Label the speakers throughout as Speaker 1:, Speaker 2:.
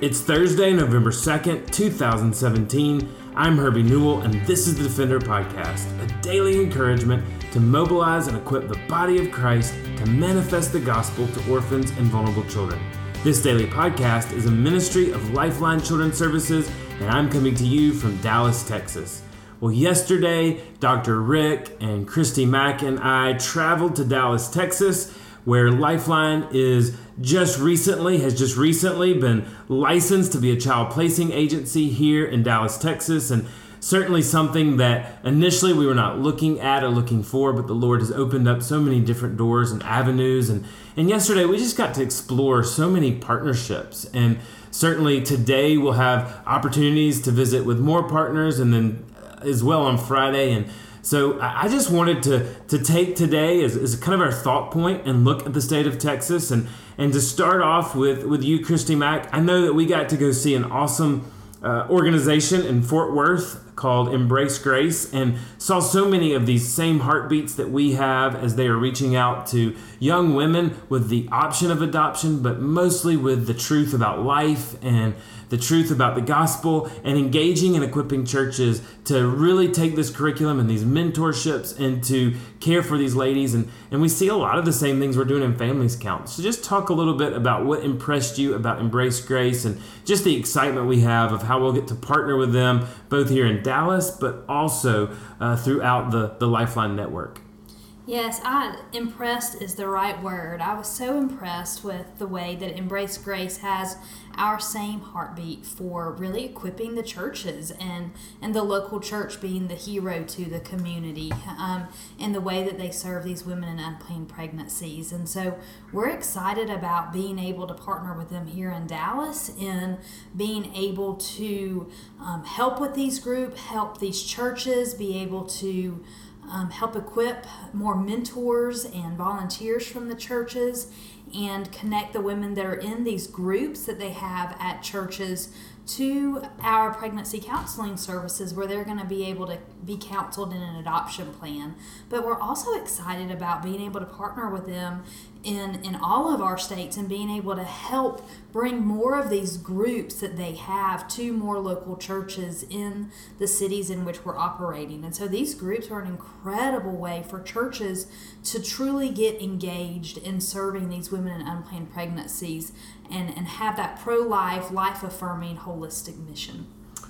Speaker 1: It's Thursday, November 2nd, 2017. I'm Herbie Newell, and this is the Defender Podcast, a daily encouragement to mobilize and equip the body of Christ to manifest the gospel to orphans and vulnerable children. This daily podcast is a ministry of Lifeline Children's Services, and I'm coming to you from Dallas, Texas. Well, yesterday, Dr. Rick and Christie Mac and I traveled to Dallas, Texas, where Lifeline is just recently, has just recently been licensed to be a child placing agency here in Dallas, Texas. And certainly something that initially we were not looking at or looking for, but the Lord has opened up so many different doors and avenues. And, and yesterday we just got to explore so many partnerships. And certainly today we'll have opportunities to visit with more partners and then uh, as well on Friday. And so I just wanted to to take today as, as kind of our thought point and look at the state of Texas and and to start off with with you, Christie Mac. I know that we got to go see an awesome uh, organization in Fort Worth called Embrace Grace and saw so many of these same heartbeats that we have as they are reaching out to young women with the option of adoption, but mostly with the truth about life and the truth about the gospel and engaging and equipping churches to really take this curriculum and these mentorships and to care for these ladies. And, and we see a lot of the same things we're doing in Families Count. So just talk a little bit about what impressed you about Embrace Grace and just the excitement we have of how we'll get to partner with them both here in Dallas, but also uh, throughout the, the Lifeline network.
Speaker 2: Yes, I impressed is the right word. I was so impressed with the way that Embrace Grace has our same heartbeat for really equipping the churches and and the local church being the hero to the community um, in the way that they serve these women in unplanned pregnancies. And so we're excited about being able to partner with them here in Dallas in being able to um, help with these group, help these churches be able to um, help equip more mentors and volunteers from the churches and connect the women that are in these groups that they have at churches to our pregnancy counseling services where they're going to be able to be counseled in an adoption plan. But we're also excited about being able to partner with them in, in all of our states and being able to help bring more of these groups that they have to more local churches in the cities in which we're operating. And so these groups are an incredible way for churches to truly get engaged in serving these women in unplanned pregnancies and, and have that pro life, life affirming, holistic mission.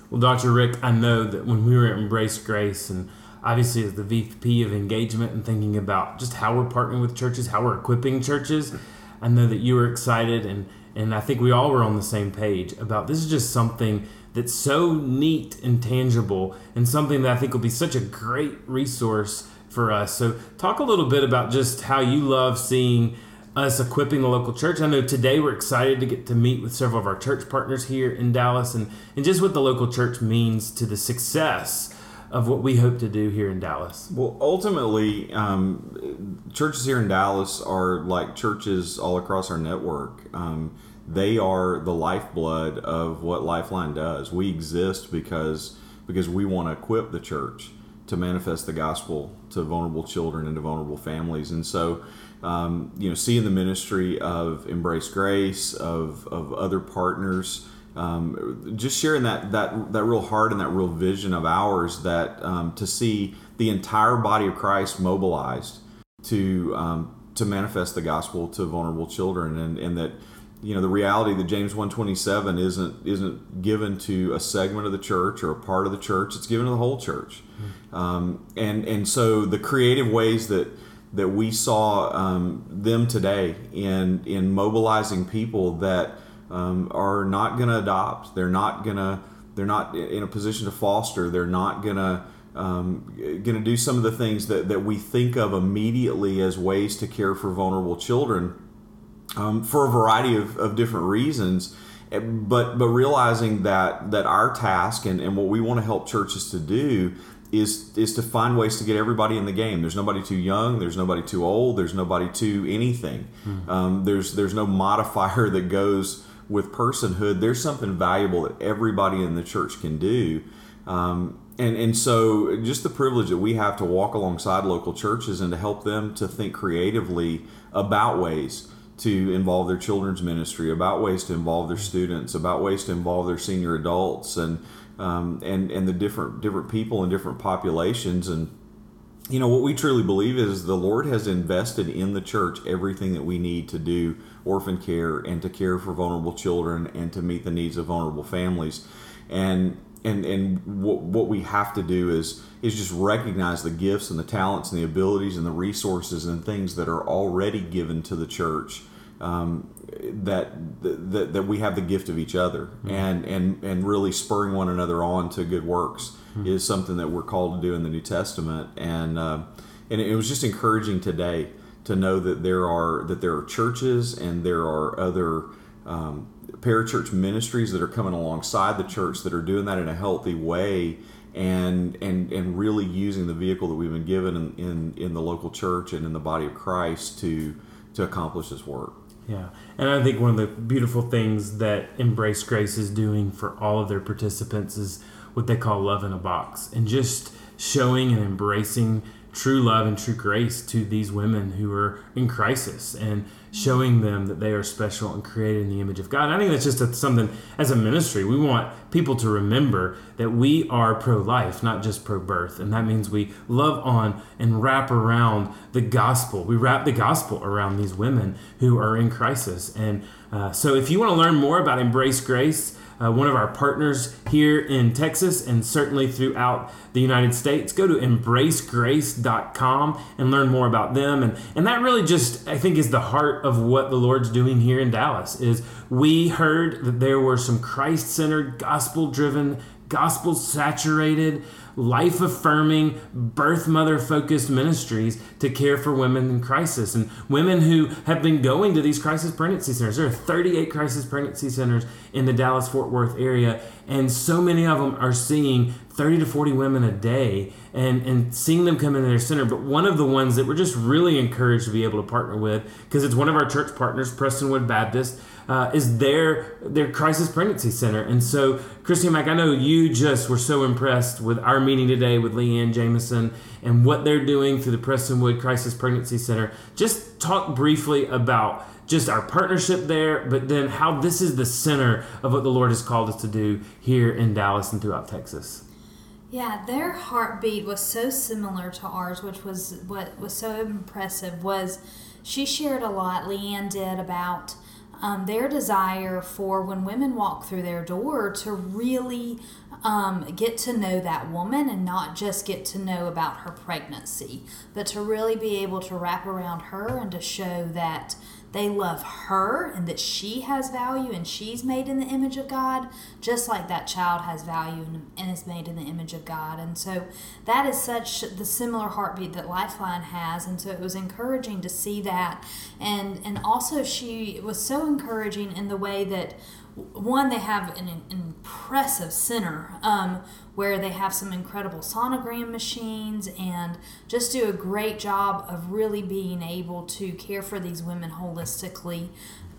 Speaker 1: Well, Dr. Rick, I know that when we were at Embrace Grace and obviously as the VP of engagement and thinking about just how we're partnering with churches, how we're equipping churches, I know that you were excited and and I think we all were on the same page about this is just something that's so neat and tangible and something that I think will be such a great resource for us. So talk a little bit about just how you love seeing us equipping the local church. I know today we're excited to get to meet with several of our church partners here in Dallas and, and just what the local church means to the success of what we hope to do here in Dallas.
Speaker 3: Well, ultimately, um, churches here in Dallas are like churches all across our network. Um, they are the lifeblood of what Lifeline does. We exist because because we want to equip the church to manifest the gospel to vulnerable children and to vulnerable families. And so um, you know, seeing the ministry of Embrace Grace, of, of other partners, um, just sharing that, that, that real heart and that real vision of ours that um, to see the entire body of Christ mobilized to, um, to manifest the gospel to vulnerable children and, and that, you know, the reality that James 127 isn't, isn't given to a segment of the church or a part of the church, it's given to the whole church. Mm-hmm. and, and so the creative ways that, that we saw um, them today in in mobilizing people that um, are not going to adopt. They're not going to. They're not in a position to foster. They're not going to. Um, going to do some of the things that, that we think of immediately as ways to care for vulnerable children um, for a variety of, of different reasons eh, but but realizing that that our task and, and what we want to help churches to do is is to find ways to get everybody in the game. There's nobody too young. There's nobody too old. There's nobody too anything. Mm-hmm. Um, there's there's no modifier that goes with personhood. There's something valuable that everybody in the church can do. Um, and and so just the privilege that we have to walk alongside local churches and to help them to think creatively about ways to involve their children's ministry, about ways to involve their students, about ways to involve their senior adults, and um, and and the different different people and different populations and you know what we truly believe is the lord has invested in the church everything that we need to do orphan care and to care for vulnerable children and to meet the needs of vulnerable families and and and what, what we have to do is is just recognize the gifts and the talents and the abilities and the resources and things that are already given to the church um, that, that that we have the gift of each other mm-hmm. and and and really spurring one another on to good works mm-hmm. is something that we're called to do in the New Testament and uh, and it was just encouraging today to know that there are that there are churches and there are other um, parachurch ministries that are coming alongside the church that are doing that in a healthy way and and and really using the vehicle that we've been given in, in, in the local church and in the body of Christ to to accomplish this work.
Speaker 1: Yeah. And I think one of the beautiful things that Embrace Grace is doing for all of their participants is what they call love in a box and just showing and embracing true love and true grace to these women who are in crisis and showing them that they are special and created in the image of God. I think that's just a, something as a ministry. We want people to remember that we are pro life, not just pro birth. And that means we love on and wrap around the gospel. We wrap the gospel around these women who are in crisis. And uh, so if you want to learn more about Embrace Grace, uh, one of our partners here in Texas and certainly throughout the United States. Go to embracegrace.com and learn more about them. And, and that really just, I think, is the heart of what the Lord's doing here in Dallas is we heard that there were some Christ-centered, gospel-driven, gospel-saturated, life affirming, birth mother focused ministries to care for women in crisis and women who have been going to these crisis pregnancy centers. There are 38 crisis pregnancy centers in the Dallas Fort Worth area, and so many of them are seeing 30 to 40 women a day and, and seeing them come into their center. But one of the ones that we're just really encouraged to be able to partner with, because it's one of our church partners, Prestonwood Baptist uh, is their their crisis pregnancy center. And so, Christie Mac, I know you just were so impressed with our meeting today with Leanne Jameson and what they're doing through the Prestonwood Crisis Pregnancy Center. Just talk briefly about just our partnership there, but then how this is the center of what the Lord has called us to do here in Dallas and throughout Texas.
Speaker 2: Yeah, their heartbeat was so similar to ours, which was what was so impressive was she shared a lot, Leanne did, about um, their desire for when women walk through their door to really um, get to know that woman and not just get to know about her pregnancy, but to really be able to wrap around her and to show that they love her and that she has value and she's made in the image of God, just like that child has value and, is made in the image of God. And so that is such the similar heartbeat that Lifeline has. And so it was encouraging to see that. And, and also, she was so encouraging in the way that one, they have an, an impressive center um, where they have some incredible sonogram machines and just do a great job of really being able to care for these women holistically.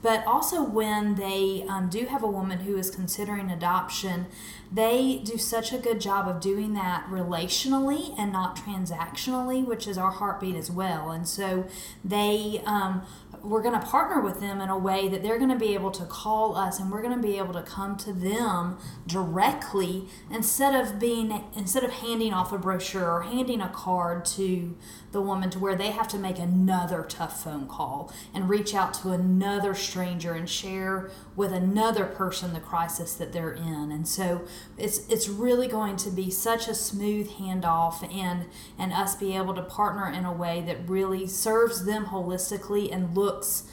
Speaker 2: But also, when they um, do have a woman who is considering adoption, they do such a good job of doing that relationally and not transactionally, which is our heartbeat as well. And so they um, we're going to partner with them in a way that they're going to be able to call us and we're going to be able to come to them directly instead of being instead of handing off a brochure or handing a card to the woman to where they have to make another tough phone call and reach out to another stranger and share with another person the crisis that they're in. And so it's it's really going to be such a smooth handoff and and us be able to partner in a way that really serves them holistically and looks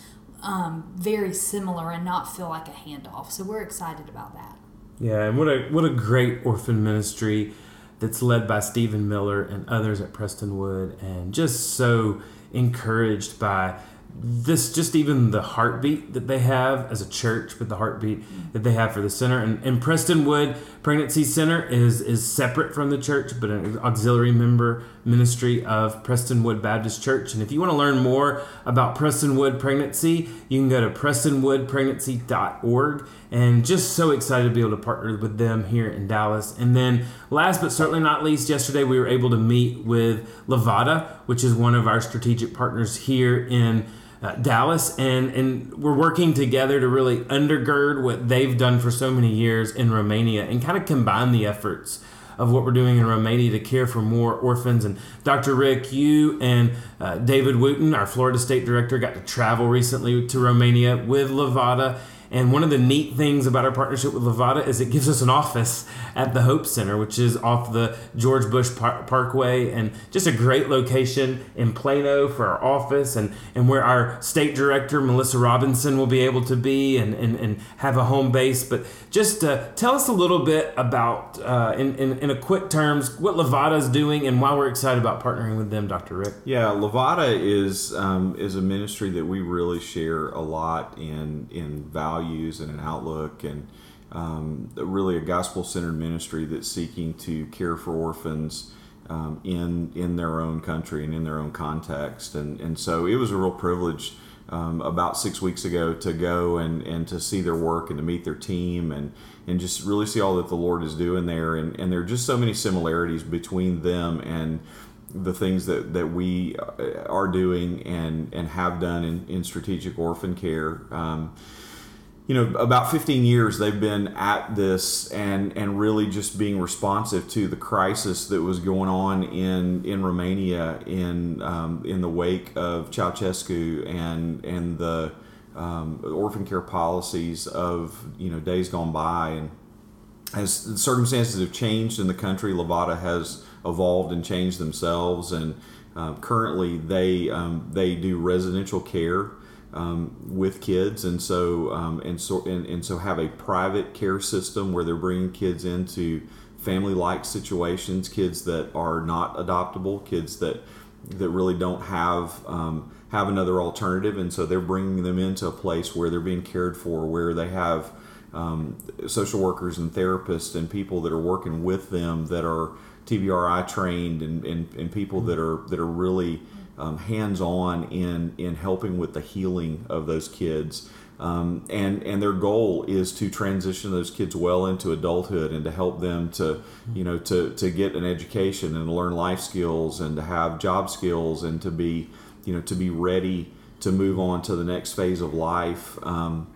Speaker 2: um, very similar and not feel like a handoff. So we're excited about that.
Speaker 1: Yeah and what a what a great orphan ministry that's led by Stephen Miller and others at Prestonwood and just so encouraged by this just even the heartbeat that they have as a church but the heartbeat that they have for the center. And, and prestonwood pregnancy center is is separate from the church but an auxiliary member ministry of prestonwood baptist church. And if you want to learn more about prestonwood pregnancy you can go to prestonwoodpregnancy.org and just so excited to be able to partner with them here in dallas. And then last but certainly not least yesterday we were able to meet with livada which is one of our strategic partners here in uh, Dallas, and and we're working together to really undergird what they've done for so many years in Romania and kind of combine the efforts of what we're doing in Romania to care for more orphans. And Dr. Rick, you and uh, David Wooten, our Florida State Director, got to travel recently to Romania with Livada and one of the neat things about our partnership with Livada is it gives us an office at the Hope Center, which is off the George Bush Par- Parkway, and just a great location in Plano for our office, and, and where our state director, Melissa Robinson, will be able to be and, and, and have a home base. But just uh, tell us a little bit about, uh, in, in, in a quick terms, what Livada is doing and why we're excited about partnering with them, Dr. Rick.
Speaker 3: Yeah, Livada is um, is a ministry that we really share a lot in in value values and an outlook and um, really a gospel centered ministry that's seeking to care for orphans um, in in their own country and in their own context. And, and so it was a real privilege um, about six weeks ago to go and, and to see their work and to meet their team and, and just really see all that the Lord is doing there. And, and there are just so many similarities between them and the things that, that we uh, are doing and, and have done in, in strategic orphan care. Um, you know about 15 years they've been at this and and really just being responsive to the crisis that was going on in in Romania in um, in the wake of Ceausescu and and the um, orphan care policies of you know days gone by. And as the circumstances have changed in the country Livada has evolved and changed themselves. And uh, currently they um, they do residential care um, with kids, and so um, and so and, and so have a private care system where they're bringing kids into family-like situations, kids that are not adoptable, kids that that really don't have um, have another alternative, and so they're bringing them into a place where they're being cared for, where they have um, social workers and therapists and people that are working with them that are TBRI trained and, and, and people that are that are really um, hands on in in helping with the healing of those kids. Um, and and their goal is to transition those kids well into adulthood and to help them to you know to to get an education and learn life skills and to have job skills and to be you know to be ready to move on to the next phase of life. Um,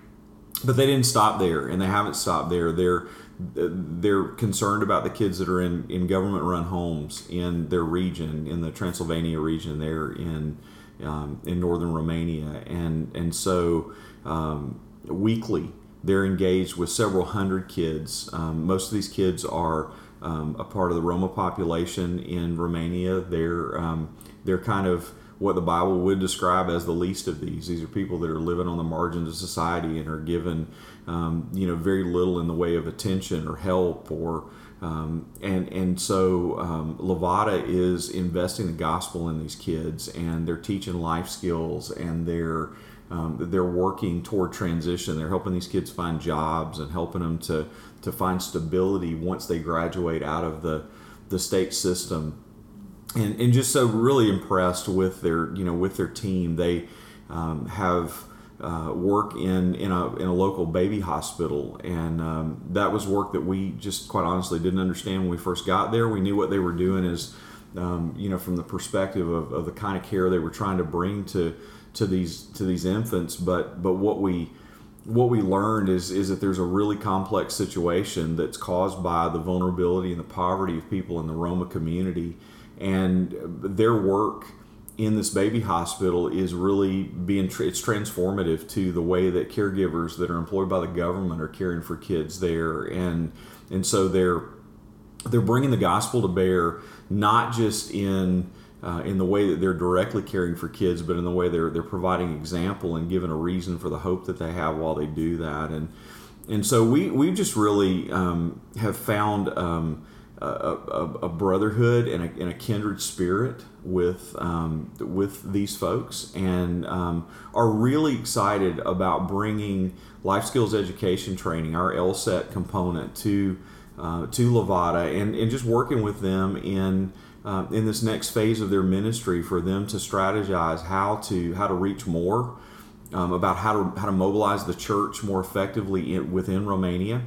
Speaker 3: but they didn't stop there, and they haven't stopped there. They're they're concerned about the kids that are in, in government run homes in their region, in the Transylvania region there in um, in northern Romania, and and so um, weekly they're engaged with several hundred kids. Um, most of these kids are um, a part of the Roma population in Romania. They're um, they're kind of what the Bible would describe as the least of these. These are people that are living on the margins of society and are given, um, you know, very little in the way of attention or help or um, and and so um, Livada is investing the gospel in these kids and they're teaching life skills and they're um, they're working toward transition. They're helping these kids find jobs and helping them to to find stability once they graduate out of the the state system and, and just so really impressed with their you know with their team. They um, have uh, work in in a, in a local baby hospital, and um, that was work that we just quite honestly didn't understand when we first got there. We knew what they were doing is um, you know from the perspective of, of the kind of care they were trying to bring to to these to these infants, but but what we what we learned is is that there's a really complex situation that's caused by the vulnerability and the poverty of people in the Roma community and their work in this baby hospital is really being it's transformative to the way that caregivers that are employed by the government are caring for kids there. And and so they're they're bringing the gospel to bear not just in uh, in the way that they're directly caring for kids, but in the way they're they're providing example and giving a reason for the hope that they have while they do that, and and so we we just really um, have found um, a, a, brotherhood and a, and a, kindred spirit with um, with these folks, and um, are really excited about bringing life skills education training, our LSET component, to uh, to Livada, and, and just working with them in uh, in this next phase of their ministry for them to strategize how to how to reach more, um, about how to how to mobilize the church more effectively in, within Romania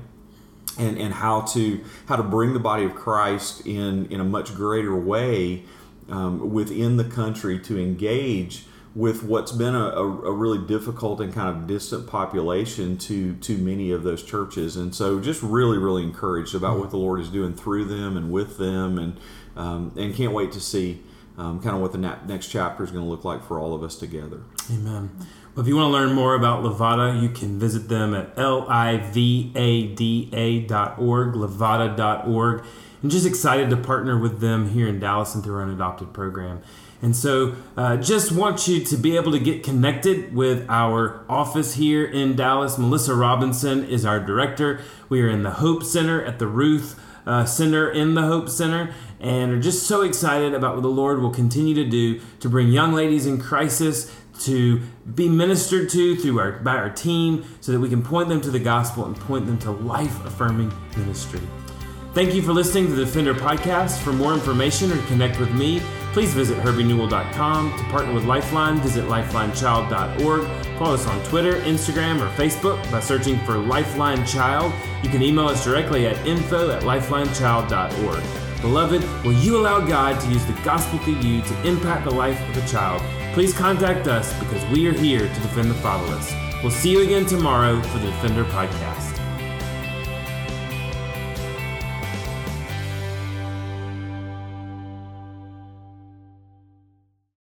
Speaker 3: and, and how to how to bring the body of Christ in in a much greater way um, within the country to engage with what's been a, a, really difficult and kind of distant population to to many of those churches. And so just really really encouraged about what the lord is doing through them and with them. And um, and can't wait to see um, kind of what the na- next chapter is going to look like for all of us together.
Speaker 1: Amen well, if you want to learn more about Livada, you can visit them at livada.org. And just excited to partner with them here in Dallas and through our adopted program. And so, uh, just want you to be able to get connected with our office here in Dallas. Melissa Robinson is our director. We are in the Hope Center at the Ruth uh, Center in the Hope Center, and are just so excited about what the Lord will continue to do to bring young ladies in crisis to be ministered to through our by our team, so that we can point them to the gospel and point them to life affirming ministry. Thank you for listening to the Defender Podcast. For more information or connect with me, please visit herbienewell.com. To partner with Lifeline, visit lifelinechild.org. Follow us on Twitter, Instagram, or Facebook by searching for Lifeline Child. You can email us directly at info at lifelinechild.org. Beloved, will you allow God to use the gospel through you to impact the life of a child? Please contact us because we are here to defend the fatherless. We'll see you again tomorrow for the Defender Podcast.